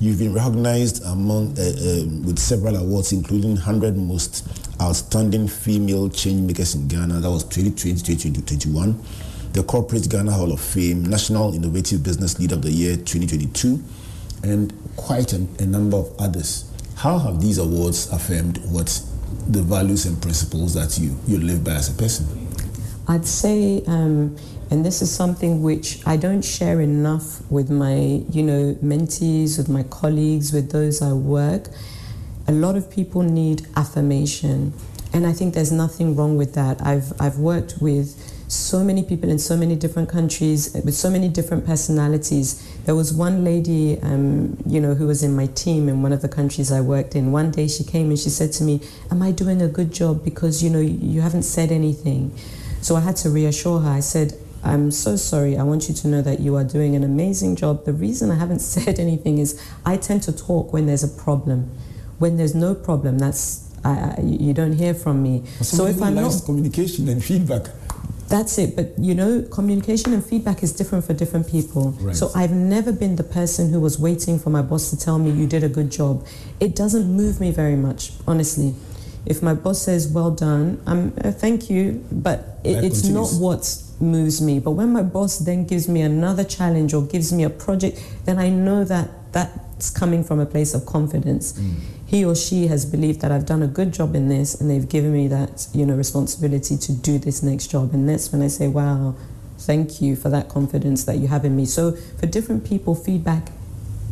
you've been recognized among uh, uh, with several awards, including 100 most outstanding female change makers in Ghana. That was 2020, 2021. The Corporate Ghana Hall of Fame, National Innovative Business Leader of the Year 2022, and quite a, a number of others. How have these awards affirmed what the values and principles that you, you live by as a person? I'd say, um, and this is something which I don't share enough with my, you know, mentees, with my colleagues, with those I work. A lot of people need affirmation, and I think there's nothing wrong with that. I've I've worked with so many people in so many different countries with so many different personalities. There was one lady, um, you know, who was in my team in one of the countries I worked in. One day she came and she said to me, "Am I doing a good job? Because you know you haven't said anything." So I had to reassure her. I said, I'm so sorry. I want you to know that you are doing an amazing job. The reason I haven't said anything is I tend to talk when there's a problem. When there's no problem, that's I, I, you don't hear from me. So if I'm not communication and feedback. That's it. But you know, communication and feedback is different for different people. Right. So I've never been the person who was waiting for my boss to tell me you did a good job. It doesn't move me very much, honestly. If my boss says well done, I'm uh, thank you, but it, it's not what moves me. But when my boss then gives me another challenge or gives me a project, then I know that that's coming from a place of confidence. Mm he or she has believed that I've done a good job in this and they've given me that, you know, responsibility to do this next job. And that's when I say, wow, thank you for that confidence that you have in me. So for different people, feedback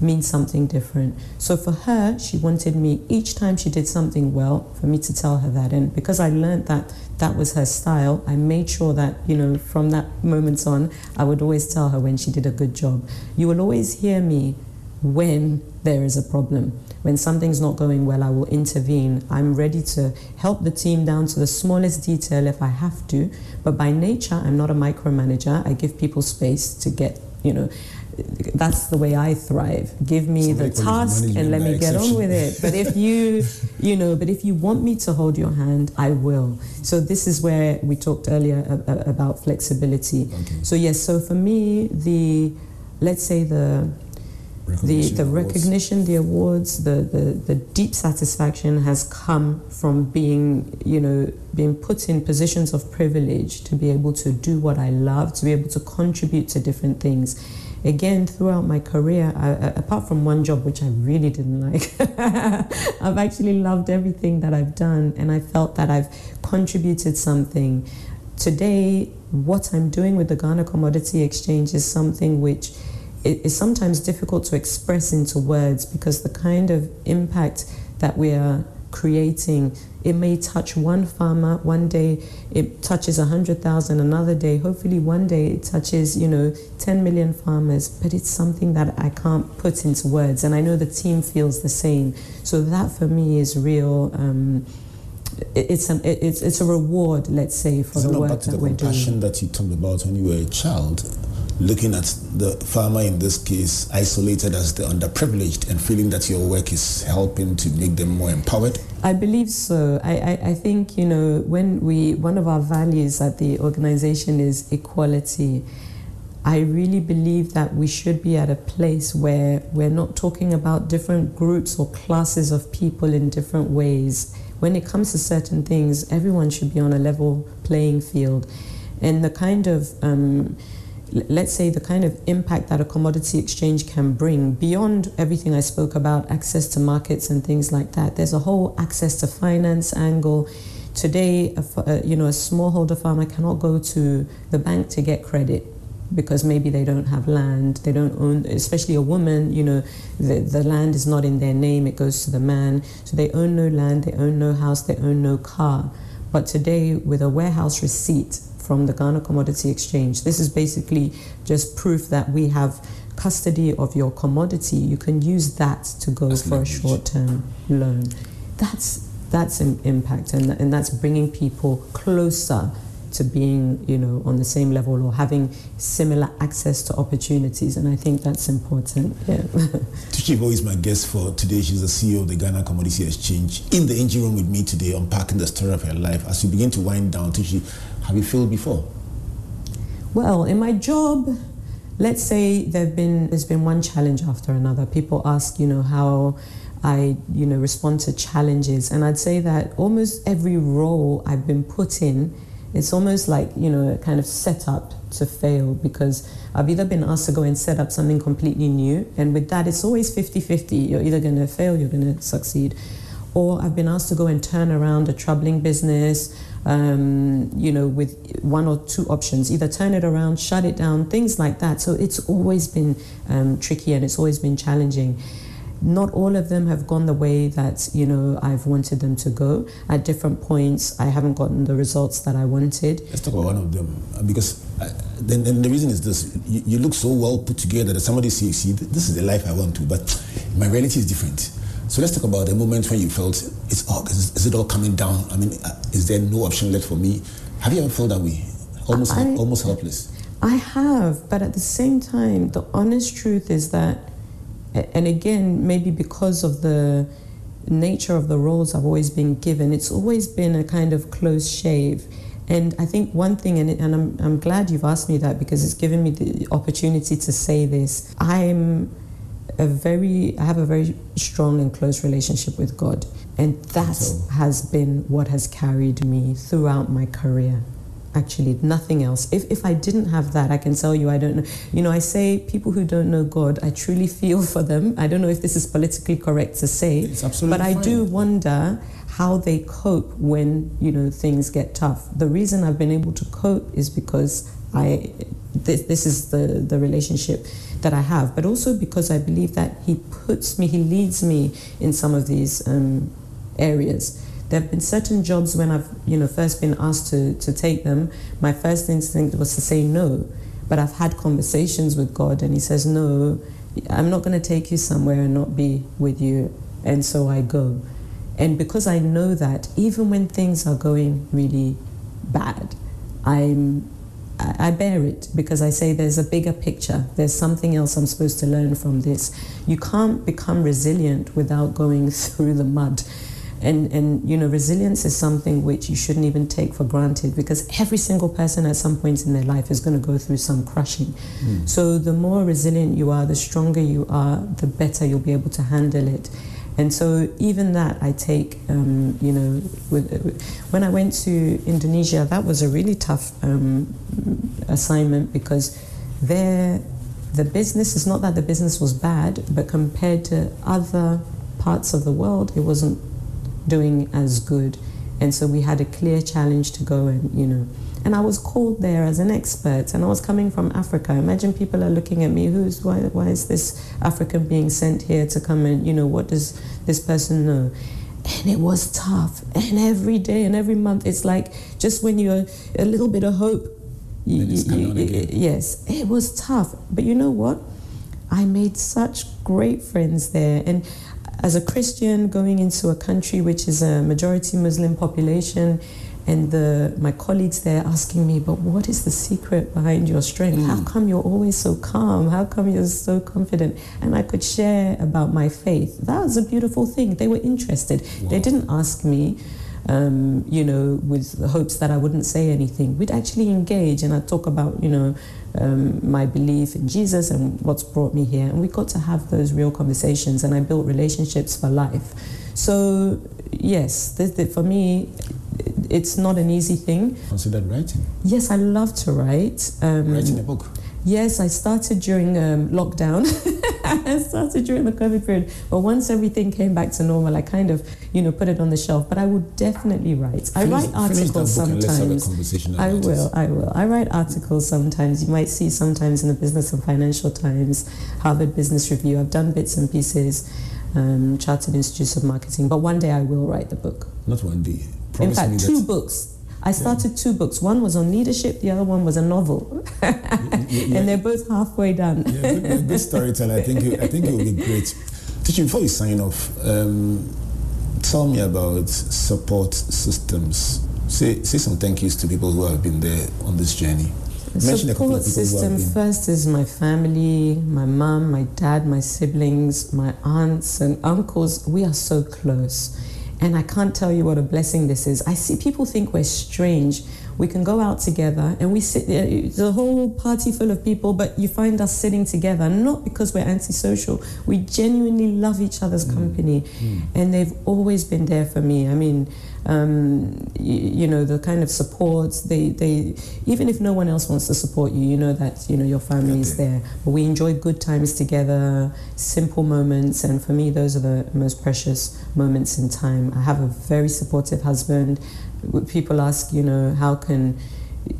means something different. So for her, she wanted me each time she did something well for me to tell her that. And because I learned that that was her style, I made sure that, you know, from that moment on, I would always tell her when she did a good job. You will always hear me when there is a problem. When something's not going well, I will intervene. I'm ready to help the team down to the smallest detail if I have to. But by nature, I'm not a micromanager. I give people space to get, you know, that's the way I thrive. Give me the task and let me get on with it. But if you, you know, but if you want me to hold your hand, I will. So this is where we talked earlier about flexibility. Okay. So yes, so for me, the let's say the the, the recognition, the awards, the, the, the deep satisfaction has come from being, you know, being put in positions of privilege to be able to do what I love, to be able to contribute to different things. Again, throughout my career, I, apart from one job which I really didn't like, I've actually loved everything that I've done, and I felt that I've contributed something. Today, what I'm doing with the Ghana Commodity Exchange is something which is sometimes difficult to express into words because the kind of impact that we are creating it may touch one farmer one day it touches 100,000 another day hopefully one day it touches you know 10 million farmers but it's something that I can't put into words and I know the team feels the same. So that for me is real um, it's an it's it's a reward let's say for Isn't the work back to that the we're compassion doing that you talked about when you were a child looking at the farmer in this case isolated as the underprivileged and feeling that your work is helping to make them more empowered? I believe so. I, I, I think, you know, when we, one of our values at the organization is equality. I really believe that we should be at a place where we're not talking about different groups or classes of people in different ways. When it comes to certain things, everyone should be on a level playing field. And the kind of um, let's say the kind of impact that a commodity exchange can bring beyond everything I spoke about, access to markets and things like that. There's a whole access to finance angle. Today, a, you know, a smallholder farmer cannot go to the bank to get credit because maybe they don't have land, they don't own, especially a woman, you know, the, the land is not in their name, it goes to the man. So they own no land, they own no house, they own no car. But today, with a warehouse receipt from the Ghana Commodity Exchange, this is basically just proof that we have custody of your commodity. You can use that to go That's for a short-term loan. That's that's an impact, and and that's bringing people closer to being, you know, on the same level or having similar access to opportunities. And I think that's important. Yeah. Tucci Ivowi is my guest for today. She's the CEO of the Ghana Commodity Exchange. In the engine room with me today, unpacking the story of her life. As we begin to wind down, Tucci, have you failed before? Well, in my job, let's say there've been there's been one challenge after another. People ask, you know, how I, you know, respond to challenges, and I'd say that almost every role I've been put in, it's almost like you know, kind of set up to fail because I've either been asked to go and set up something completely new, and with that, it's always 50-50. You're either going to fail, you're going to succeed, or I've been asked to go and turn around a troubling business um, you know, with one or two options, either turn it around, shut it down, things like that. So it's always been um, tricky and it's always been challenging. Not all of them have gone the way that you know I've wanted them to go. At different points, I haven't gotten the results that I wanted. Let's talk about one of them uh, because uh, then, then the reason is this: you, you look so well put together that somebody says, "See, this is the life I want to," but my reality is different. So let's talk about the moment when you felt it's all is, is it all coming down? I mean, uh, is there no option left for me? Have you ever felt that way? Almost, I- almost helpless. I have, but at the same time, the honest truth is that, and again, maybe because of the nature of the roles I've always been given, it's always been a kind of close shave. And I think one thing, and, and I'm, I'm glad you've asked me that because it's given me the opportunity to say this. I'm a very, I have a very strong and close relationship with God. And that So- has been what has carried me throughout my career. Actually nothing else. If, if i didn't have that i can tell you i don't know. You know i say people who don't know god i truly feel for them. I don't know if this is politically correct to say It's absolutely but i do wonder how they cope when you know things get tough. The reason i've been able to cope is because i this, this is the the relationship that i have but also because i believe that he puts me he leads me in some of these um, areas there have been certain jobs when I've, you know, first been asked to, to take them. My first instinct was to say no, but I've had conversations with God, and He says, "No, I'm not going to take you somewhere and not be with you," and so I go. And because I know that, even when things are going really bad, I'm I bear it because I say there's a bigger picture. There's something else I'm supposed to learn from this. You can't become resilient without going through the mud. And, and you know resilience is something which you shouldn't even take for granted because every single person at some point in their life is going to go through some crushing hmm. so the more resilient you are the stronger you are the better you'll be able to handle it and so even that I take um, you know with, when I went to Indonesia that was a really tough um, assignment because there the business is not that the business was bad but compared to other parts of the world it wasn't doing as good. And so we had a clear challenge to go and, you know, and I was called there as an expert and I was coming from Africa. Imagine people are looking at me, who's, why, why is this African being sent here to come and, you know, what does this person know? And it was tough. And every day and every month, it's like just when you're a little bit of hope, you, Then it's you- you- yes, it was tough. But you know what? I made such great friends there. And as a Christian going into a country which is a majority Muslim population, and the, my colleagues there asking me, but what is the secret behind your strength? How come you're always so calm? How come you're so confident? And I could share about my faith. That was a beautiful thing. They were interested. They didn't ask me, um, you know, with the hopes that I wouldn't say anything. We'd actually engage and I'd talk about, you know, um, my belief in Jesus and what's brought me here. And we got to have those real conversations and I built relationships for life. So, yes, th- th- for me, it's not an easy thing. Considered writing, Yes, I love to write. Um, writing a book. Yes, I started during um, lockdown. I started during the COVID period. But once everything came back to normal, I kind of, you know, put it on the shelf. But I would definitely write. I write articles book and let's have a sometimes. I will. I will. I write articles sometimes. You might see sometimes in the Business and Financial Times, Harvard Business Review. I've done bits and pieces, um, Chartered Institutes of Marketing. But one day I will write the book. Not one day. In fact, two books. I started yeah. two books. One was on leadership, the other one was a novel. yeah, and they're both halfway done. yeah, good, good storyteller. I think, I think it will be great. Before you sign off, um, tell me about support systems. Say, say some thank yous to people who have been there on this journey. Mention support system first is my family, my mom, my dad, my siblings, my aunts and uncles. We are so close. And I can't tell you what a blessing this is. I see people think we're strange. We can go out together and we sit there, it's a whole party full of people, but you find us sitting together, not because we're antisocial. We genuinely love each other's mm. company. Mm. And they've always been there for me. I mean, um, you, you, know, the kind of support, they, they, even if no one else wants to support you, you know that, you know, your family is there. But we enjoy good times together, simple moments, and for me, those are the most precious moments in time. I have a very supportive husband. People ask, you know, how can,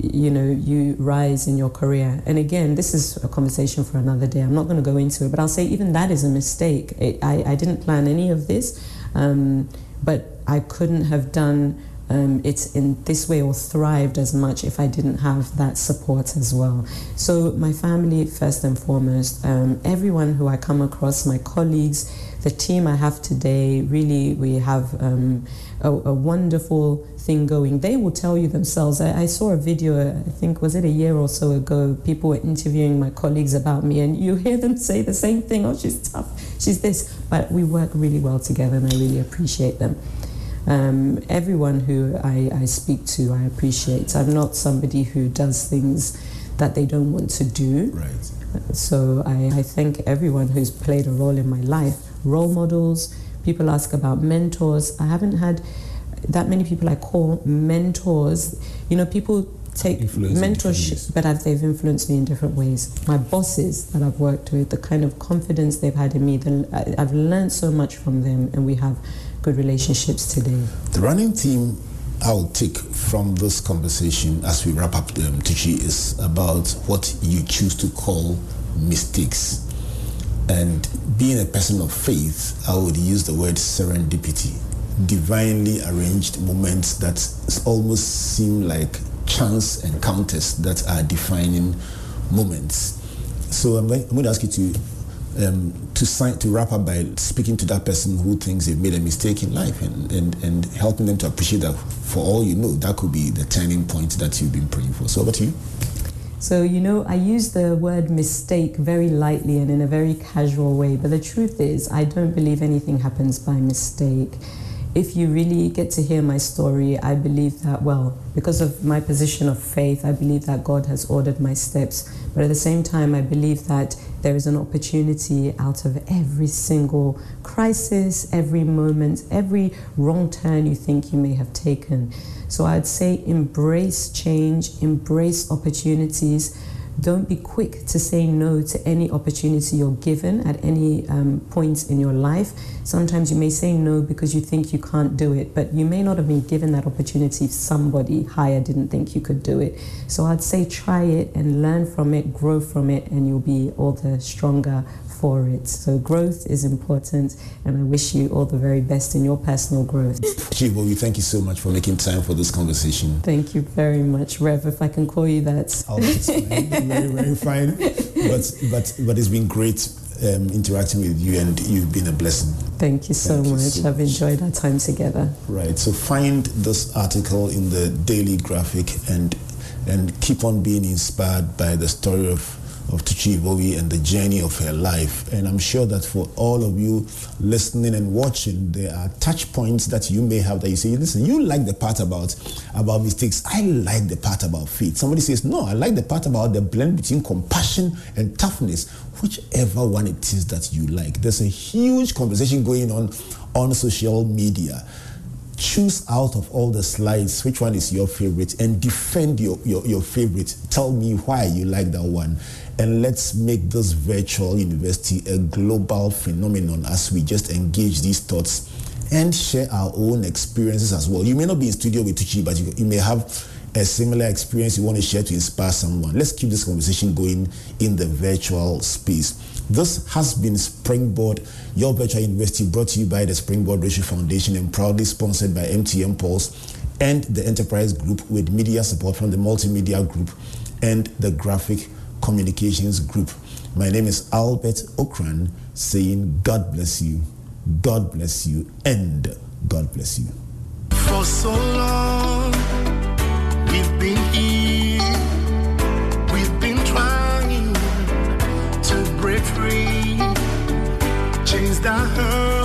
you know, you rise in your career. And again, this is a conversation for another day. I'm not going to go into it, but I'll say even that is a mistake. It, I, I didn't plan any of this. Um, but I couldn't have done um, it in this way or thrived as much if I didn't have that support as well. So, my family, first and foremost, um, everyone who I come across, my colleagues, the team I have today, really, we have um, a, a, wonderful thing going. They will tell you themselves. I, I, saw a video, I think, was it a year or so ago? People were interviewing my colleagues about me, and you hear them say the same thing oh, she's tough, she's this. But we work really well together, and I really appreciate them. Um, everyone who I, I speak to, I appreciate. I'm not somebody who does things that they don't want to do. Right. So I, I thank everyone who's played a role in my life. Role models, people ask about mentors. I haven't had that many people I call mentors. You know, people take mentorship, but I've, they've influenced me in different ways. My bosses that I've worked with, the kind of confidence they've had in me, the, I've learned so much from them, and we have good relationships today. The running theme I'll take from this conversation as we wrap up the um, Tucci is about what you choose to call mistakes. And being a person of faith, I would use the word serendipity, divinely arranged moments that almost seem like chance encounters that are defining moments. So I'm going, I'm going to ask you to um, to sign to wrap up by speaking to that person who thinks they've made a mistake in life and, and, and helping them to appreciate that. For all you know that could be the turning point that you've been praying for. So over to you so you know i use the word mistake very lightly and in a very casual way but the truth is i don't believe anything happens by mistake if you really get to hear my story, I believe that, well, because of my position of faith, I believe that God has ordered my steps. But at the same time, I believe that there is an opportunity out of every single crisis, every moment, every wrong turn you think you may have taken. So I'd say embrace change, embrace opportunities don't be quick to say no to any opportunity you're given at any um, point in your life. Sometimes you may say no because you think you can't do it, but you may not have been given that opportunity if somebody higher didn't think you could do it. So I'd say try it and learn from it, grow from it, and you'll be all the stronger for it. So growth is important, and I wish you all the very best in your personal growth. Chibo, we thank you so much for making time for this conversation. Thank you very much, Rev. If I can call you that. Oh, that's fine. very, very fine. But but but it's been great um, interacting with you, and you've been a blessing. Thank you so Thank much. You so I've enjoyed our time together. Right. So find this article in the Daily Graphic and and keep on being inspired by the story of of Tucci Ivowi and the journey of her life. And I'm sure that for all of you listening and watching, there are touch points that you may have that you say, listen, you like the part about, about mistakes. I like the part about faith. Somebody says, no, I like the part about the blend between compassion and toughness. Whichever one it is that you like. There's a huge conversation going on on social media choose out of all the slides which one is your favorite and defend your, your, your favorite. Tell me why you like that one and let's make this virtual university a global phenomenon as we just engage these thoughts and share our own experiences as well. You may not be in studio with Tucci, but you, you may have a similar experience you want to share to inspire someone. Let's keep this conversation going in the virtual space. This has been Springboard, your virtual university brought to you by the Springboard Road Show Foundation and proudly sponsored by MTN Pulse and the enterprise group with media support from the multimedia group and the graphic Communications Group. My name is Albert Ocran, saying God bless you, God bless you, and God bless you. For so long, we've been here, we've been trying to break free, change hurt.